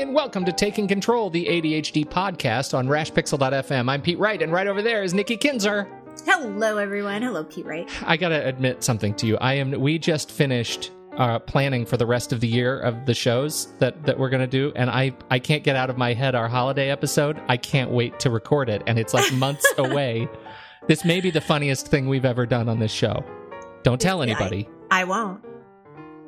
And welcome to Taking Control, the ADHD podcast on rashpixel.fm. I'm Pete Wright, and right over there is Nikki Kinzer. Hello, everyone. Hello, Pete Wright. I gotta admit something to you. I am. We just finished uh, planning for the rest of the year of the shows that that we're gonna do, and I I can't get out of my head our holiday episode. I can't wait to record it, and it's like months away. This may be the funniest thing we've ever done on this show. Don't tell anybody. I, I won't.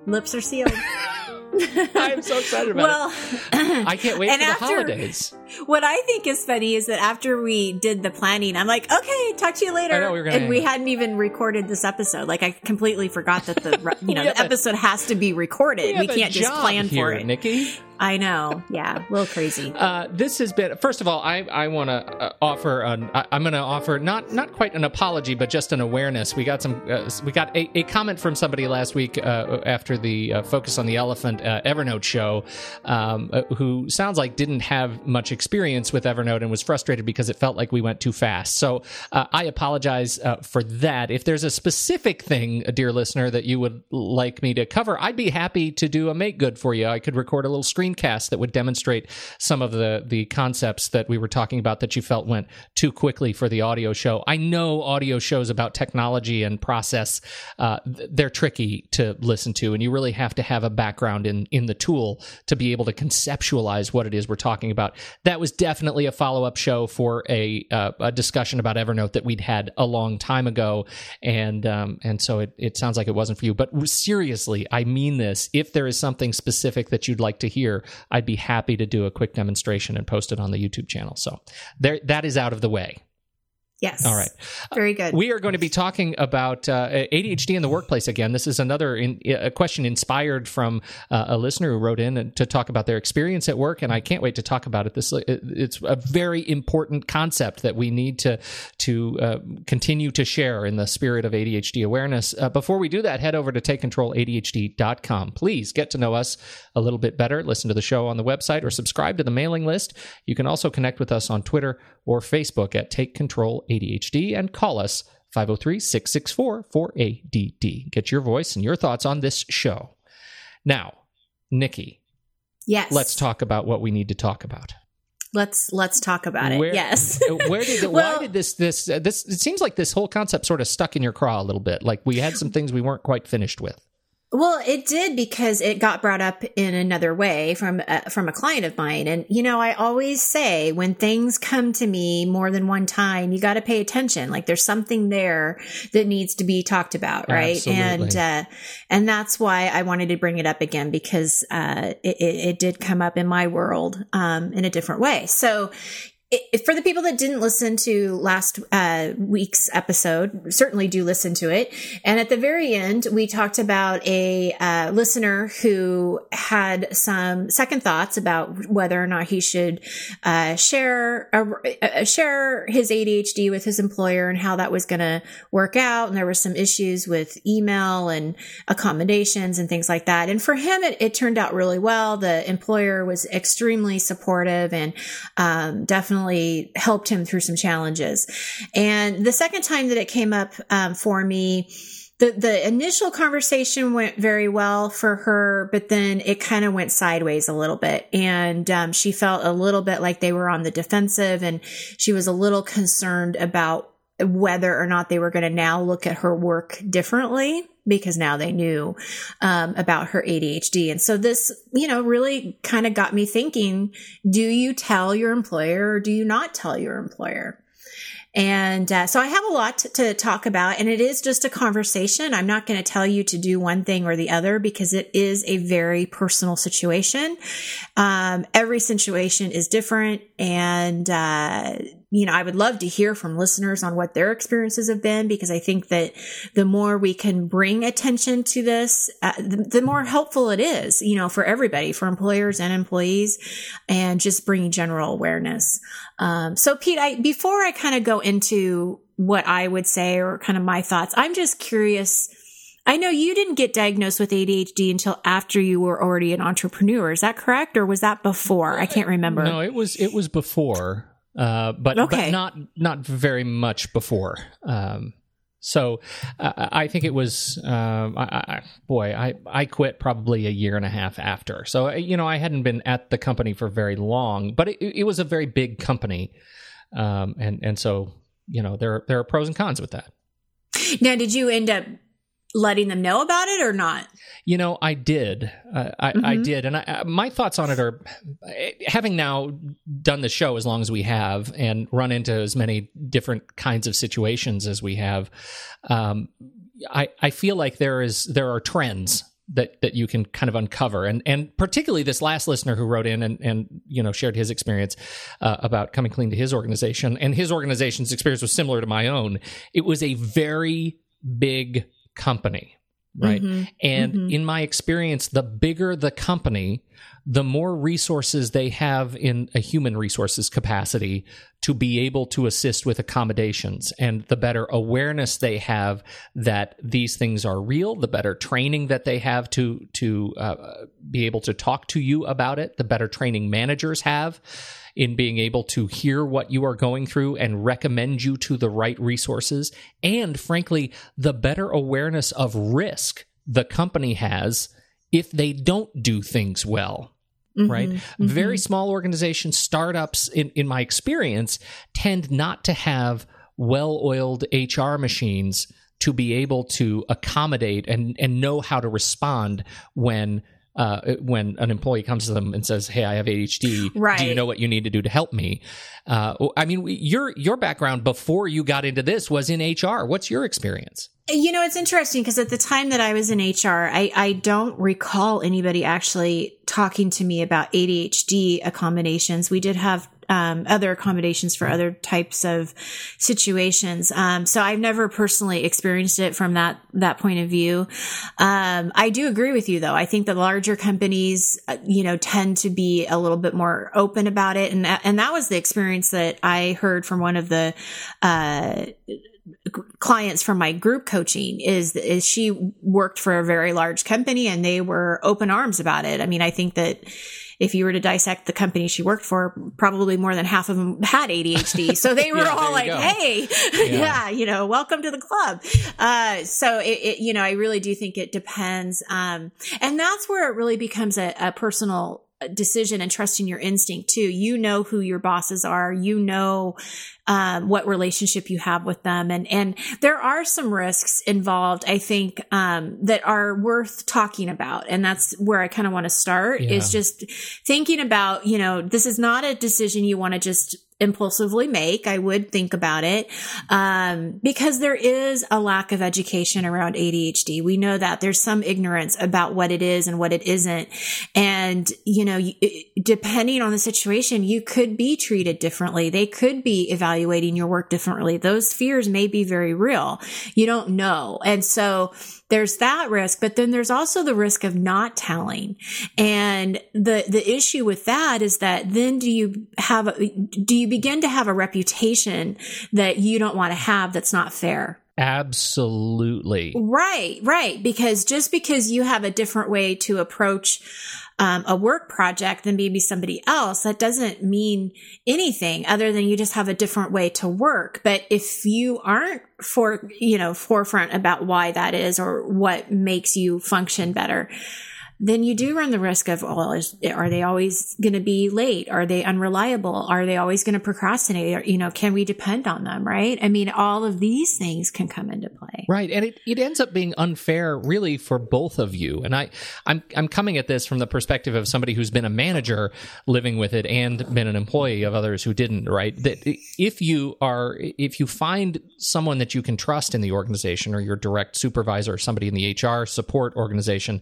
Lips are sealed. I'm so excited about it. well, it. I can't wait for the after- holidays. What I think is funny is that after we did the planning, I'm like, okay, talk to you later. I know, we and we up. hadn't even recorded this episode. Like I completely forgot that the you know We the a- episode has to be recorded. We, a can't just plan here, for it. Nikki. I know. Yeah, a little crazy. Uh, this has been first of all i, I want to uh, offer an, I, i'm going to offer not not quite an apology but just an awareness we got some uh, we got a, a comment from somebody last week uh, after the uh, focus on the elephant uh, evernote show um, who sounds like didn't have much experience with evernote and was frustrated because it felt like we went too fast so i apologize for that if there's a specific thing dear listener that you would like me to cover i'd be happy to do a make good for you i could record a little screencast that would demonstrate some of the the concepts that we were talking about that you felt went too quickly for the audio show. I know audio shows about technology and process uh, they're tricky to listen to and you really have to have a background in in the tool to be able to conceptualize what it is we're talking about. That was definitely a follow-up show for a uh, a discussion about evernote that we'd had a long time ago and um, and so it, it sounds like it wasn't for you. But seriously i mean this if there is something specific that you'd like to hear i'd be happy to do a quick demonstration and post it on the youtube channel. So there that is out of the way Yes. all right Very good. we are going to be talking about uh, ADHD in the workplace again. This is another in, a question inspired from uh, a listener who wrote in to talk about their experience at work, and I can't wait to talk about it. This it's a very important concept that we need to to uh, continue to share in the spirit of ADHD awareness. Uh, before we do that, head over to takecontroladhd.com. Please get to know us a little bit better. Listen to the show on the website or subscribe to the mailing list. You can also connect with us on Twitter or Facebook at Take Control ADHD and call us 503 664 4ADD. Get your voice and your thoughts on this show. Now, Nikki, yes. let's talk about what we need to talk about. Let's let's talk about it. Where- yes. Where did it, Well- why did this this uh, this it seems like this whole concept sort of stuck in your craw a little bit. Like we had some things we weren't quite finished with. Well, it did because it got brought up in another way from uh, from a client of mine, and you know, I always say when things come to me more than one time, you got to pay attention. Like there's something there that needs to be talked about, right? Absolutely. And uh, and that's why I wanted to bring it up again because uh, it, it, it did come up in my world um, in a different way. So it, for the people that didn't listen to last uh, week's episode, certainly do listen to it. And at the very end, we talked about a uh, listener who had some second thoughts about whether or not he should uh, share uh, share his ADHD with his employer and how that was going to work out. And there were some issues with email and accommodations and things like that. And for him, it, it turned out really well. The employer was extremely supportive and um, definitely helped him through some challenges. And the second time that it came up um, for me, the, the initial conversation went very well for her, but then it kind of went sideways a little bit. And um, she felt a little bit like they were on the defensive and she was a little concerned about whether or not they were going to now look at her work differently because now they knew um, about her ADHD. And so this, you know, really kind of got me thinking, do you tell your employer or do you not tell your employer? And uh, so I have a lot to, to, talk about, and it is just a conversation. I'm not going to tell you to do one thing or the other because it is a very personal situation. Um, every situation is different, and uh, you know, I would love to hear from listeners on what their experiences have been because I think that the more we can bring attention to this, uh, the, the, more helpful it is, you know, for everybody, for employers and employees, and just bringing general awareness. Um, so, Pete, I, before I kind of go into what I would say or kind of my thoughts, I'm just curious. I know you didn't get diagnosed with ADHD until after you were already an entrepreneur. Is that correct, or was that before? I can't remember. No, it was it was before uh, but okay. but not not very much before. Um, so uh, I think it was, um, I, I, boy, I, I quit probably a year and a half after. So, you know, I hadn't been at the company for very long, but it, it was a very big company. Um, and, and so, you know, there, there are pros and cons with that. Now, did you end up letting them know about it or not? You know, I did. Uh, I, mm-hmm. I, did. And I, uh, my thoughts on it are having now done the show as long as we have and run into as many different kinds of situations as we have, um, I, I feel like there is there are trends that that you can kind of uncover and and particularly this last listener who wrote in and and you know shared his experience uh, about coming clean to his organization and his organization's experience was similar to my own it was a very big company right mm-hmm. and mm-hmm. in my experience the bigger the company the more resources they have in a human resources capacity to be able to assist with accommodations and the better awareness they have that these things are real the better training that they have to to uh, be able to talk to you about it the better training managers have in being able to hear what you are going through and recommend you to the right resources. And frankly, the better awareness of risk the company has if they don't do things well. Mm-hmm, right? Mm-hmm. Very small organizations, startups, in, in my experience, tend not to have well oiled HR machines to be able to accommodate and, and know how to respond when uh, when an employee comes to them and says, "Hey, I have ADHD. Right. Do you know what you need to do to help me?" Uh, I mean, your your background before you got into this was in HR. What's your experience? You know, it's interesting because at the time that I was in HR, I, I don't recall anybody actually talking to me about ADHD accommodations. We did have um, other accommodations for other types of situations. Um, so I've never personally experienced it from that that point of view. Um, I do agree with you, though. I think the larger companies, uh, you know, tend to be a little bit more open about it, and and that was the experience that I heard from one of the. Uh, clients from my group coaching is is she worked for a very large company and they were open arms about it. I mean, I think that if you were to dissect the company she worked for, probably more than half of them had ADHD. So they were yeah, all like, "Hey, yeah. yeah. you know, welcome to the club." Uh, so it, it, you know, I really do think it depends, um, and that's where it really becomes a, a personal decision and trusting your instinct too. You know who your bosses are. You know um, what relationship you have with them, and and there are some risks involved. I think um, that are worth talking about, and that's where I kind of want to start. Yeah. Is just thinking about you know this is not a decision you want to just impulsively make. I would think about it um, because there is a lack of education around ADHD. We know that there's some ignorance about what it is and what it isn't, and you know, depending on the situation, you could be treated differently. They could be evaluating your work differently. Those fears may be very real. You don't know, and so there's that risk, but then there's also the risk of not telling. And the, the issue with that is that then do you have, do you begin to have a reputation that you don't want to have that's not fair? Absolutely. Right, right. Because just because you have a different way to approach um, a work project than maybe somebody else, that doesn't mean anything other than you just have a different way to work. But if you aren't for, you know, forefront about why that is or what makes you function better, then you do run the risk of, well, is, are they always going to be late? Are they unreliable? Are they always going to procrastinate? Or, you know, can we depend on them? Right. I mean, all of these things can come into play. Right. And it, it ends up being unfair really for both of you. And I, I'm, I'm coming at this from the perspective of somebody who's been a manager living with it and been an employee of others who didn't, right? That if you are, if you find someone that you can trust in the organization or your direct supervisor or somebody in the HR support organization,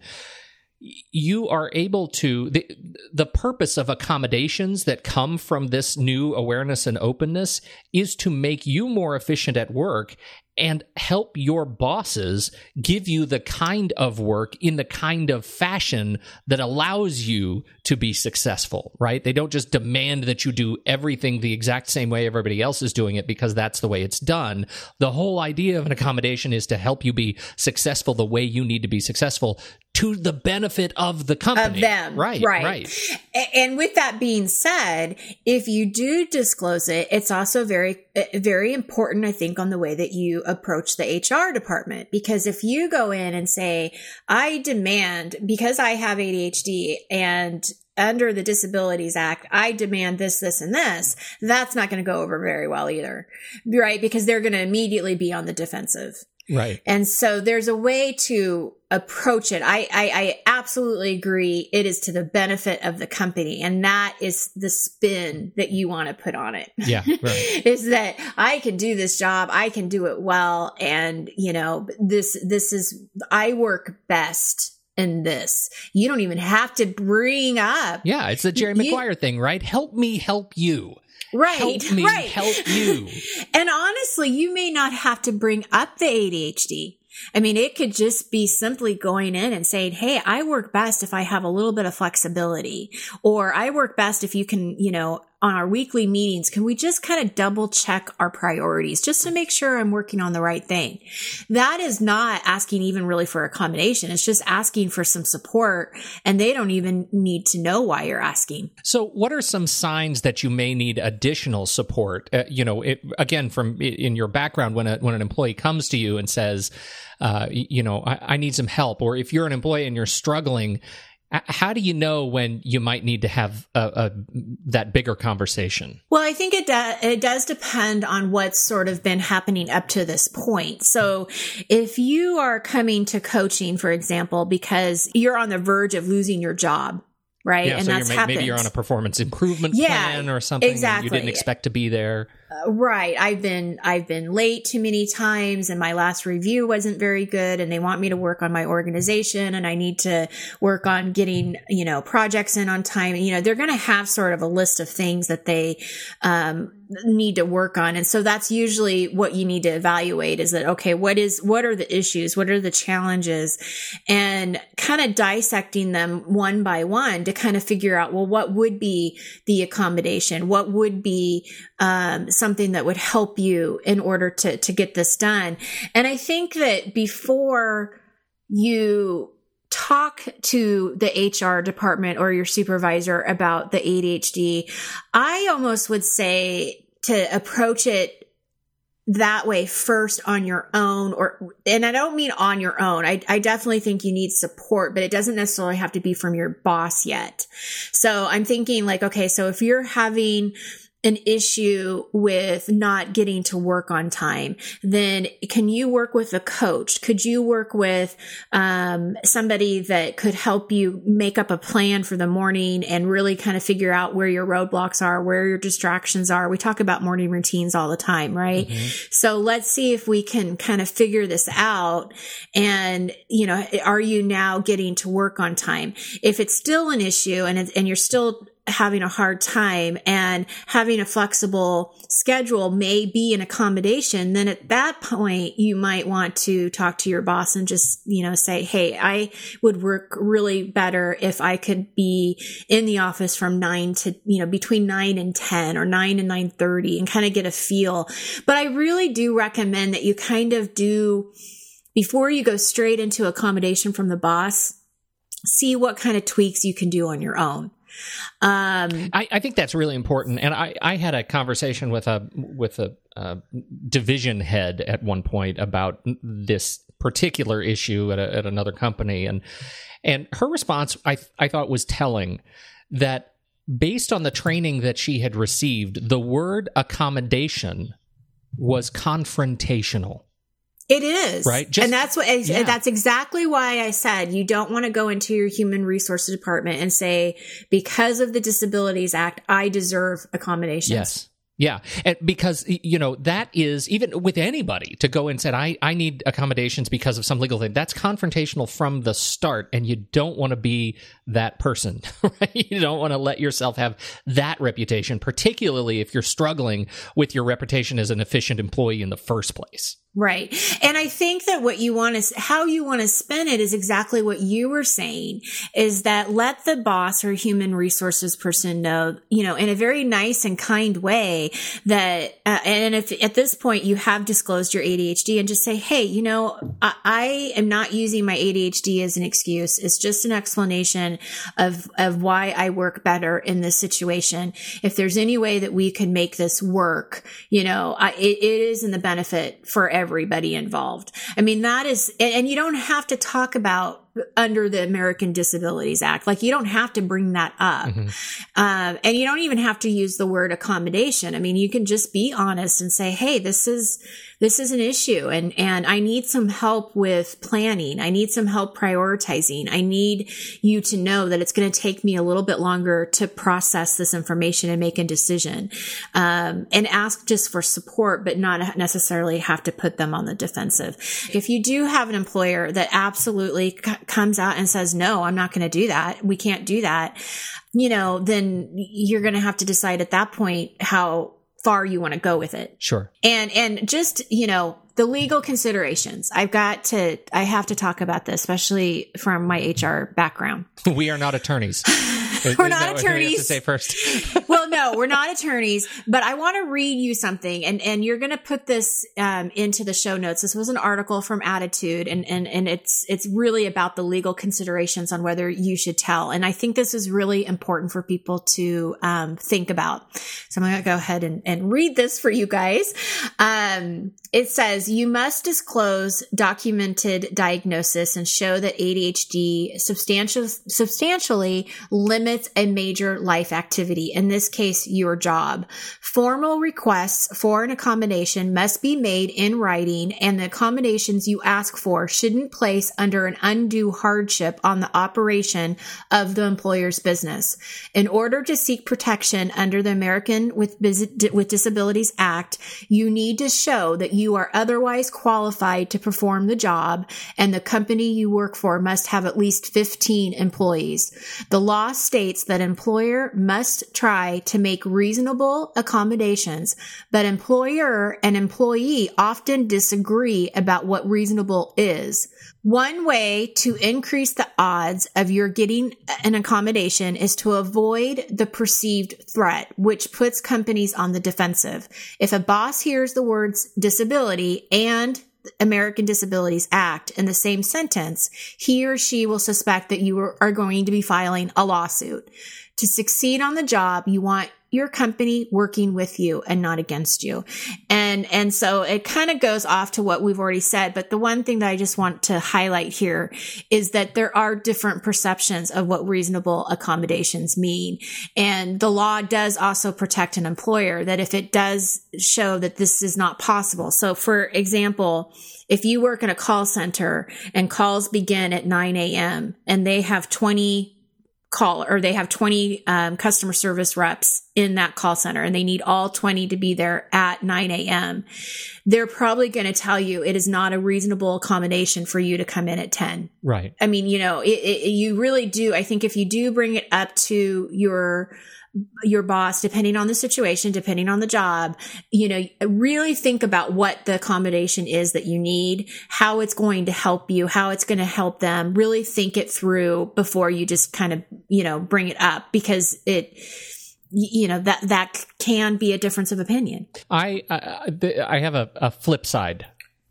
you are able to the, the purpose of accommodations that come from this new awareness and openness is to make you more efficient at work and help your bosses give you the kind of work in the kind of fashion that allows you to be successful, right? They don't just demand that you do everything the exact same way everybody else is doing it because that's the way it's done. The whole idea of an accommodation is to help you be successful the way you need to be successful to the benefit of the company. Of them. Right. Right. Right. And with that being said, if you do disclose it, it's also very, eh, very important, I think, on the way that you approach the HR department. Because if you go in and say, I demand, because I have ADHD and under the Disabilities Act, I demand this, this, and this, that's not going to go over very well either. Right. Because they're going to immediately be on the defensive. Right. And so there's a way to approach it. I, I, I, absolutely agree. It is to the benefit of the company. And that is the spin that you want to put on it. Yeah. Right. is that I can do this job. I can do it well. And, you know, this, this is, I work best in this. You don't even have to bring up. Yeah. It's the Jerry Maguire you, thing, right? Help me help you. Right. Help me right. help you. and honestly, you may not have to bring up the ADHD. I mean, it could just be simply going in and saying, Hey, I work best if I have a little bit of flexibility, or I work best if you can, you know, on our weekly meetings, can we just kind of double check our priorities just to make sure I'm working on the right thing? That is not asking even really for accommodation. It's just asking for some support and they don't even need to know why you're asking. So what are some signs that you may need additional support? Uh, you know, it, again, from in your background, when a, when an employee comes to you and says, uh, you know, I, I need some help, or if you're an employee and you're struggling, how do you know when you might need to have a, a, that bigger conversation? Well, I think it does. It does depend on what's sort of been happening up to this point. So, if you are coming to coaching, for example, because you're on the verge of losing your job, right? Yeah, and so that's you're, happened. maybe you're on a performance improvement Yeah, plan or something. exactly. You didn't expect to be there. Uh, right. I've been I've been late too many times and my last review wasn't very good and they want me to work on my organization and I need to work on getting, you know, projects in on time. You know, they're going to have sort of a list of things that they um need to work on. And so that's usually what you need to evaluate is that, okay, what is, what are the issues? What are the challenges? And kind of dissecting them one by one to kind of figure out, well, what would be the accommodation? What would be, um, something that would help you in order to, to get this done? And I think that before you talk to the HR department or your supervisor about the ADHD, I almost would say to approach it that way first on your own or and I don't mean on your own. I, I definitely think you need support, but it doesn't necessarily have to be from your boss yet. So I'm thinking like, okay, so if you're having an issue with not getting to work on time, then can you work with a coach? Could you work with um, somebody that could help you make up a plan for the morning and really kind of figure out where your roadblocks are, where your distractions are? We talk about morning routines all the time, right? Mm-hmm. So let's see if we can kind of figure this out. And, you know, are you now getting to work on time? If it's still an issue and, and you're still having a hard time and having a flexible schedule may be an accommodation, then at that point you might want to talk to your boss and just, you know, say, Hey, I would work really better if I could be in the office from nine to, you know, between nine and 10 or nine and 930 and kind of get a feel. But I really do recommend that you kind of do before you go straight into accommodation from the boss, see what kind of tweaks you can do on your own. Um, I, I, think that's really important. And I, I had a conversation with a with a division head at one point about this particular issue at, a, at another company, and and her response I I thought was telling that based on the training that she had received, the word accommodation was confrontational. It is. Right. Just, and that's what, yeah. that's exactly why I said you don't want to go into your human resources department and say, because of the Disabilities Act, I deserve accommodations. Yes. Yeah, and because you know that is even with anybody to go and say I I need accommodations because of some legal thing. That's confrontational from the start, and you don't want to be that person. Right? You don't want to let yourself have that reputation, particularly if you're struggling with your reputation as an efficient employee in the first place. Right. And I think that what you want to, how you want to spin it is exactly what you were saying is that let the boss or human resources person know, you know, in a very nice and kind way that, uh, and if at this point you have disclosed your ADHD and just say, Hey, you know, I, I am not using my ADHD as an excuse. It's just an explanation of, of why I work better in this situation. If there's any way that we could make this work, you know, I, it, it is in the benefit for everyone everybody involved. I mean, that is, and you don't have to talk about under the American Disabilities Act. Like you don't have to bring that up. Mm-hmm. Uh, and you don't even have to use the word accommodation. I mean, you can just be honest and say, Hey, this is, this is an issue and, and I need some help with planning. I need some help prioritizing. I need you to know that it's going to take me a little bit longer to process this information and make a decision. Um, and ask just for support, but not necessarily have to put them on the defensive. If you do have an employer that absolutely c- comes out and says, no, I'm not going to do that. We can't do that. You know, then you're going to have to decide at that point how far you want to go with it. Sure. And and just, you know, the legal considerations. I've got to I have to talk about this especially from my HR background. we are not attorneys. we're not attorneys. to say first. well, no, we're not attorneys, but I want to read you something, and and you're going to put this um, into the show notes. This was an article from ADDitude, and and and it's it's really about the legal considerations on whether you should tell. And I think this is really important for people to um, think about. So I'm going to go ahead and, and read this for you guys. Um, it says you must disclose documented diagnosis and show that ADHD substantial, substantially limits a major life activity, in this case, your job. Formal requests for an accommodation must be made in writing, and the accommodations you ask for shouldn't place under an undue hardship on the operation of the employer's business. In order to seek protection under the American with, with Disabilities Act, you need to show that you are otherwise qualified to perform the job, and the company you work for must have at least 15 employees. The law states that employer must try to make reasonable accommodations, but employer and employee often disagree about what reasonable is. One way to increase the odds of your getting an accommodation is to avoid the perceived threat, which puts companies on the defensive. If a boss hears the words disability and American Disabilities Act in the same sentence, he or she will suspect that you are going to be filing a lawsuit. To succeed on the job, you want your company working with you and not against you. And, and so it kind of goes off to what we've already said. But the one thing that I just want to highlight here is that there are different perceptions of what reasonable accommodations mean. And the law does also protect an employer that if it does show that this is not possible. So for example, if you work in a call center and calls begin at 9 a.m. and they have 20 call or they have 20 um, customer service reps in that call center and they need all 20 to be there at 9 a.m. They're probably going to tell you it is not a reasonable accommodation for you to come in at 10. Right. I mean, you know, it, it, you really do. I think if you do bring it up to your your boss, depending on the situation, depending on the job, you know, really think about what the accommodation is that you need, how it's going to help you, how it's going to help them. Really think it through before you just kind of, you know, bring it up because it, you know that that can be a difference of opinion i i, I have a, a flip side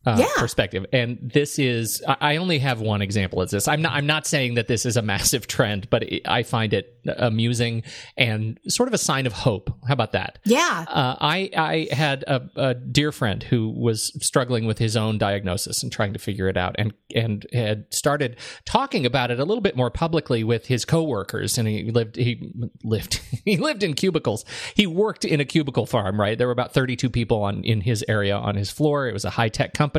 uh, Yeah. perspective. And this is, I only have one example of this. I'm not, I'm not saying that this is a massive trend, but it, I find it amusing and sort of a sign of hope. How about that? Yeah. Uh, I I had a, a dear friend who was struggling with his own diagnosis and trying to figure it out, and and had started talking about it a little bit more publicly with his coworkers. And he lived he lived he lived in cubicles. He worked in a cubicle farm. Right, there were about thirty two people on in his area on his floor. It was a high tech company.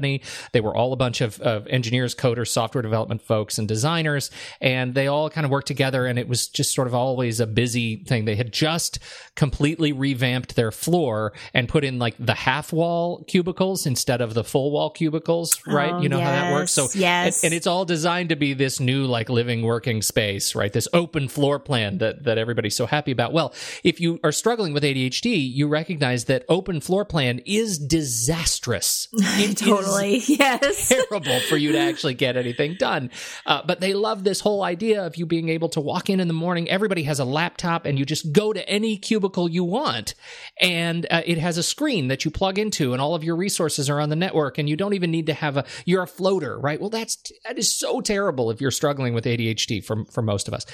They were all a bunch of, of engineers, coders, software development folks, and designers, and they all kind of worked together. And it was just sort of always a busy thing. They had just completely revamped their floor and put in like the half wall cubicles instead of the full wall cubicles, right? Oh, you know how that works. So yes, yes. and, and it's all designed to be this new like living working space, right? This open floor plan that that everybody's so happy about. Well, if you are struggling with ADHD, you recognize that open floor plan is disastrous. It is totally. Yes. terrible for you to actually get anything done. Uh, but they love this whole idea of you being able to walk in in the morning. Everybody has a laptop, and you just go to any cubicle you want, and uh, it has a screen that you plug into, and all of your resources are on the network, and you don't even need to have a. You're a floater, right? Well, that's that is so terrible if you're struggling with ADHD for for most of us.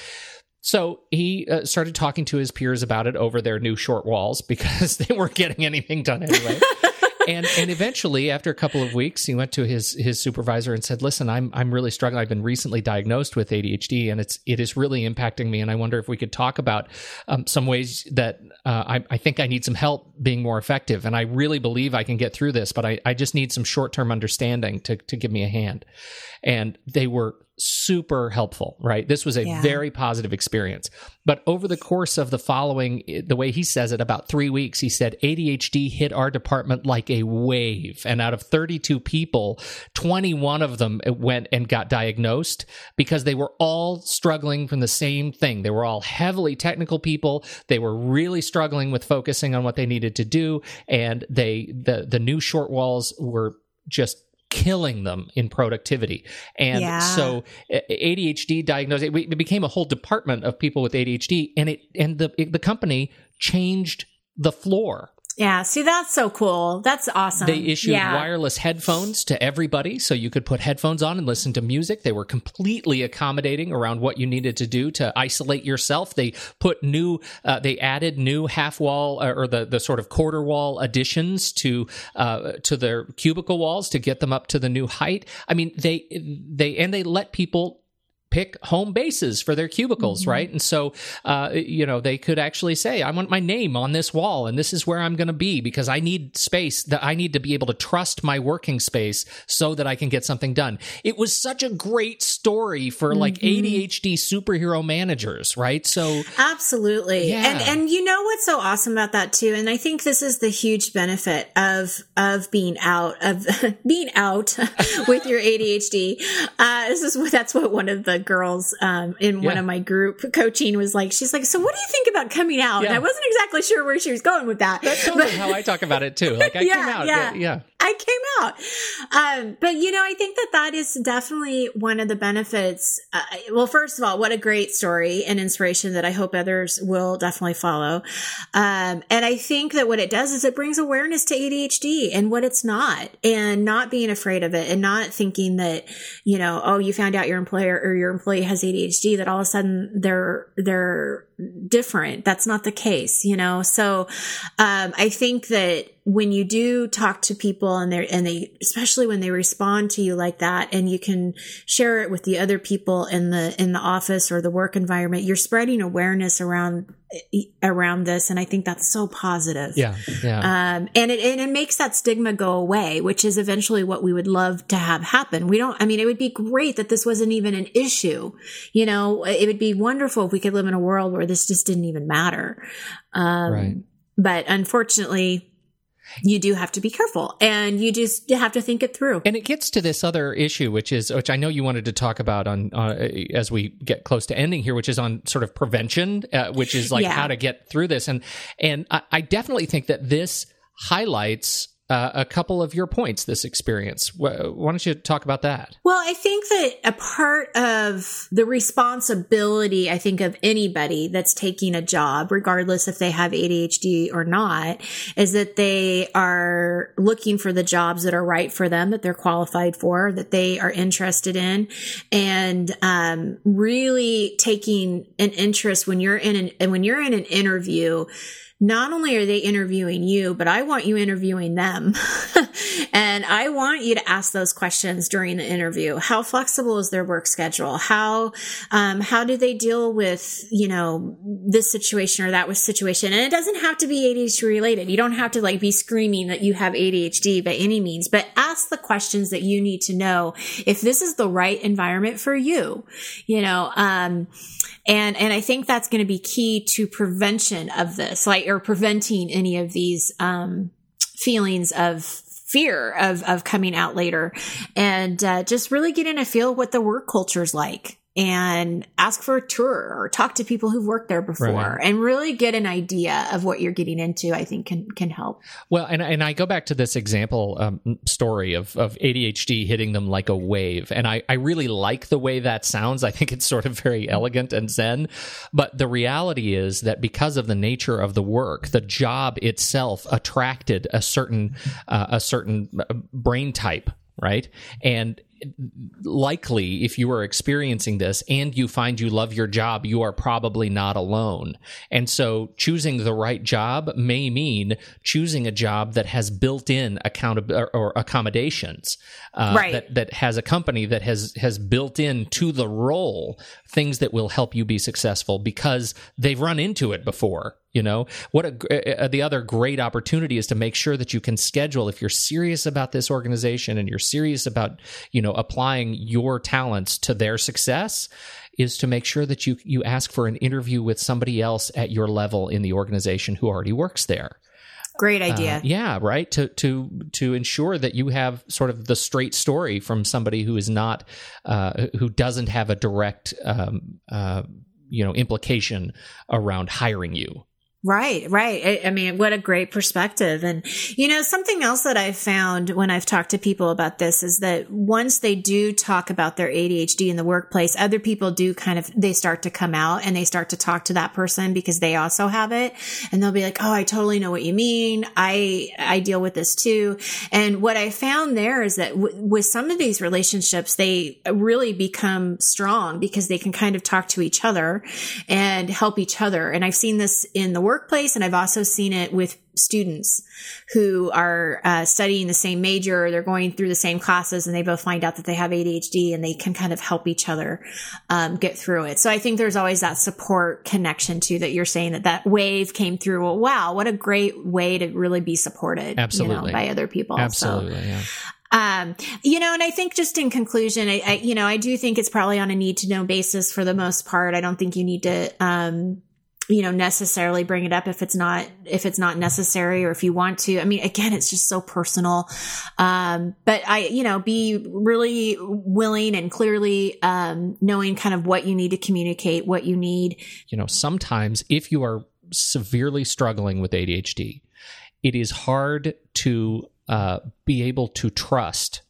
So he uh, started talking to his peers about it over their new short walls because they weren't getting anything done anyway. and and eventually, after a couple of weeks, he went to his his supervisor and said, "Listen, I'm I'm really struggling. I've been recently diagnosed with ADHD, and it's it is really impacting me. And I wonder if we could talk about um, some ways that uh, I, I think I need some help being more effective. And I really believe I can get through this, but I, I just need some short term understanding to to give me a hand." And they were super helpful, right? This was a Yeah. very positive experience. But over the course of the following, the way he says it, about three weeks, he said ADHD hit our department like a wave. And out of 32 people, 21 of them uh, went and got diagnosed because they were all struggling from the same thing. They were all heavily technical people. They were really struggling with focusing on what they needed to do. And they, the, the new short walls were just killing them in productivity. And Yeah. so ADHD diagnosed it, it became a whole department of people with ADHD and it and the the company changed the floor. Yeah. See, that's so cool. That's awesome. They issued yeah. wireless headphones to everybody so you could put headphones on and listen to music. They were completely accommodating around what you needed to do to isolate yourself. They put new, uh, they added new half wall uh, or the, the sort of quarter wall additions to, uh, to their cubicle walls to get them up to the new height. I mean, they, they, and they let people pick home bases for their cubicles, Mm-hmm. right? And so, uh, you know, they could actually say, I want my name on this wall and this is where I'm going to be because I need space that I need to be able to trust my working space so that I can get something done. It was such a great story for like Mm-hmm. ADHD superhero managers, right? So, Absolutely. Yeah. And and you know what's so awesome about that too? And I think this is the huge benefit of of being out of being out with your ADHD. Uh this is what that's what one of the girls um in one of my group coaching was like. She's like, "So what do you think about coming out?" And I wasn't exactly sure where she was going with that. that's of how I talk about it too. Like I Yeah, came out. yeah. yeah. I came out. Um, but you know, I think that that is definitely one of the benefits. Uh, well, first of all, what a great story and inspiration that I hope others will definitely follow. Um, and I think that what it does is it brings awareness to ADHD and what it's not and not being afraid of it and not thinking that, you know, oh, you found out your employer or your employee has ADHD that all of a sudden they're, they're different. That's not the case, you know? So, um, I think that when you do talk to people and they're, and they, especially when they respond to you like that and you can share it with the other people in the, in the office or the work environment, you're spreading awareness around, around this. And I think that's so positive. Yeah. Yeah. Um, and it, and it makes that stigma go away, which is eventually what we would love to have happen. We don't, I mean, it would be great that this wasn't even an issue. You know, it would be wonderful if we could live in a world where this just didn't even matter. Um, Right. but unfortunately, you do have to be careful and you just have to think it through. And it gets to this other issue, which is, which I know you wanted to talk about on, uh, as we get close to ending here, which is on sort of prevention, uh, which is like Yeah. how to get through this. And, and I, I definitely think that this highlights uh, a couple of your points this experience. Why don't you talk about that? Well, I think that a part of the responsibility, I think, of anybody that's taking a job, regardless if they have ADHD or not, is that they are looking for the jobs that are right for them, that they're qualified for, that they are interested in, and um, really taking an interest when you're in an and when you're in an interview not only are they interviewing you, but I want you interviewing them. and I want you to ask those questions during the interview. How flexible is their work schedule? How, um, how do they deal with, you know, this situation or that situation? And it doesn't have to be ADHD related. You don't have to like be screaming that you have ADHD by any means, but ask the questions that you need to know if this is the right environment for you, you know, um, and, and I think that's going to be key to prevention of this, like, or preventing any of these, um, feelings of fear of, of coming out later. And, uh, just really getting a feel what the work culture is like and ask for a tour or talk to people who've worked there before right. and really get an idea of what you're getting into i think can can help well and, and i go back to this example um, story of, of adhd hitting them like a wave and I, I really like the way that sounds i think it's sort of very elegant and zen but the reality is that because of the nature of the work the job itself attracted a certain uh, a certain uh, brain type right? And likely if you are experiencing this and you find you love your job, you are probably not alone. And so choosing the right job may mean choosing a job that has built in account or, or accommodations, uh, right. that, that has a company that has, has built in to the role things that will help you be successful because they've run into it before you know what a, uh, the other great opportunity is to make sure that you can schedule if you're serious about this organization and you're serious about you know applying your talents to their success is to make sure that you you ask for an interview with somebody else at your level in the organization who already works there Great idea. Uh, yeah, right. To to to ensure that you have sort of the straight story from somebody who is not uh, who doesn't have a direct um, uh, you know implication around hiring you. Right, right. I, I, mean, what a great perspective. And, you know, something else that I've found when I've talked to people about this is that once they do talk about their ADHD in the workplace, other people do kind of, they start to come out and they start to talk to that person because they also have it. And they'll be like, Oh, I totally know what you mean. I, I deal with this too. And what I found there is that w- with some of these relationships, they really become strong because they can kind of talk to each other and help each other. And I've seen this in the workplace. And I've also seen it with students who are uh, studying the same major, they're going through the same classes, and they both find out that they have ADHD and they can kind of help each other um, get through it. So I think there's always that support connection to that you're saying that that wave came through. Well, wow, what a great way to really be supported Absolutely. You know, by other people. Absolutely. So, yeah. Um, you know, and I think just in conclusion, I, I, you know, I do think it's probably on a need to know basis for the most part. I don't think you need to, um, you know necessarily bring it up if it's not if it's not necessary or if you want to. I mean again it's just so personal. Um but i you know be really willing and clearly um knowing kind of what you need to communicate what you need. You know sometimes if you are severely struggling with adhd it is hard to uh, be able to trust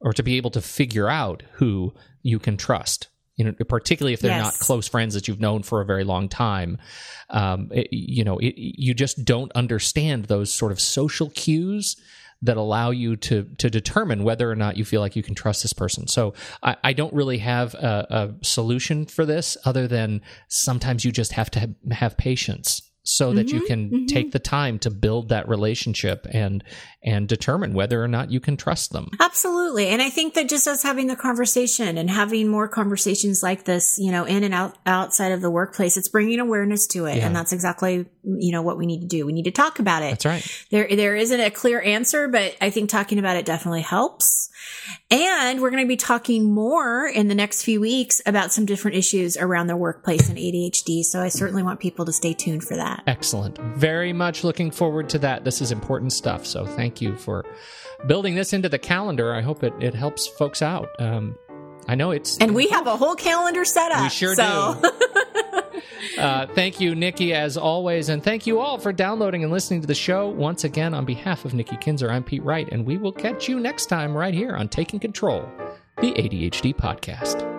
or to be able to figure out who you can trust you know, particularly if they're yes. not close friends that you've known for a very long time. Um, it, you know, it, you just don't understand those sort of social cues that allow you to to determine whether or not you feel like you can trust this person. So I, I don't really have a, a, solution for this other than sometimes you just have to have, have patience so that mm-hmm, you can mm-hmm. take the time to build that relationship and and determine whether or not you can trust them. Absolutely. And I think that just us having the conversation and having more conversations like this, you know, in and out outside of the workplace, it's bringing awareness to it. Yeah. And that's exactly, you know, what we need to do. We need to talk about it. That's right. There there isn't a clear answer, but I think talking about it definitely helps. And we're going to be talking more in the next few weeks about some different issues around the workplace and ADHD. So I certainly want people to stay tuned for that. Excellent. Very much looking forward to that. This is important stuff. So thank you for building this into the calendar. I hope it, it helps folks out. Um, I know it's. And we have a whole calendar set up. We sure so. do. Uh, thank you, Nikki, as always. And thank you all for downloading and listening to the show. Once again, on behalf of Nikki Kinzer, I'm Pete Wright, and we will catch you next time right here on Taking Control, the ADHD podcast.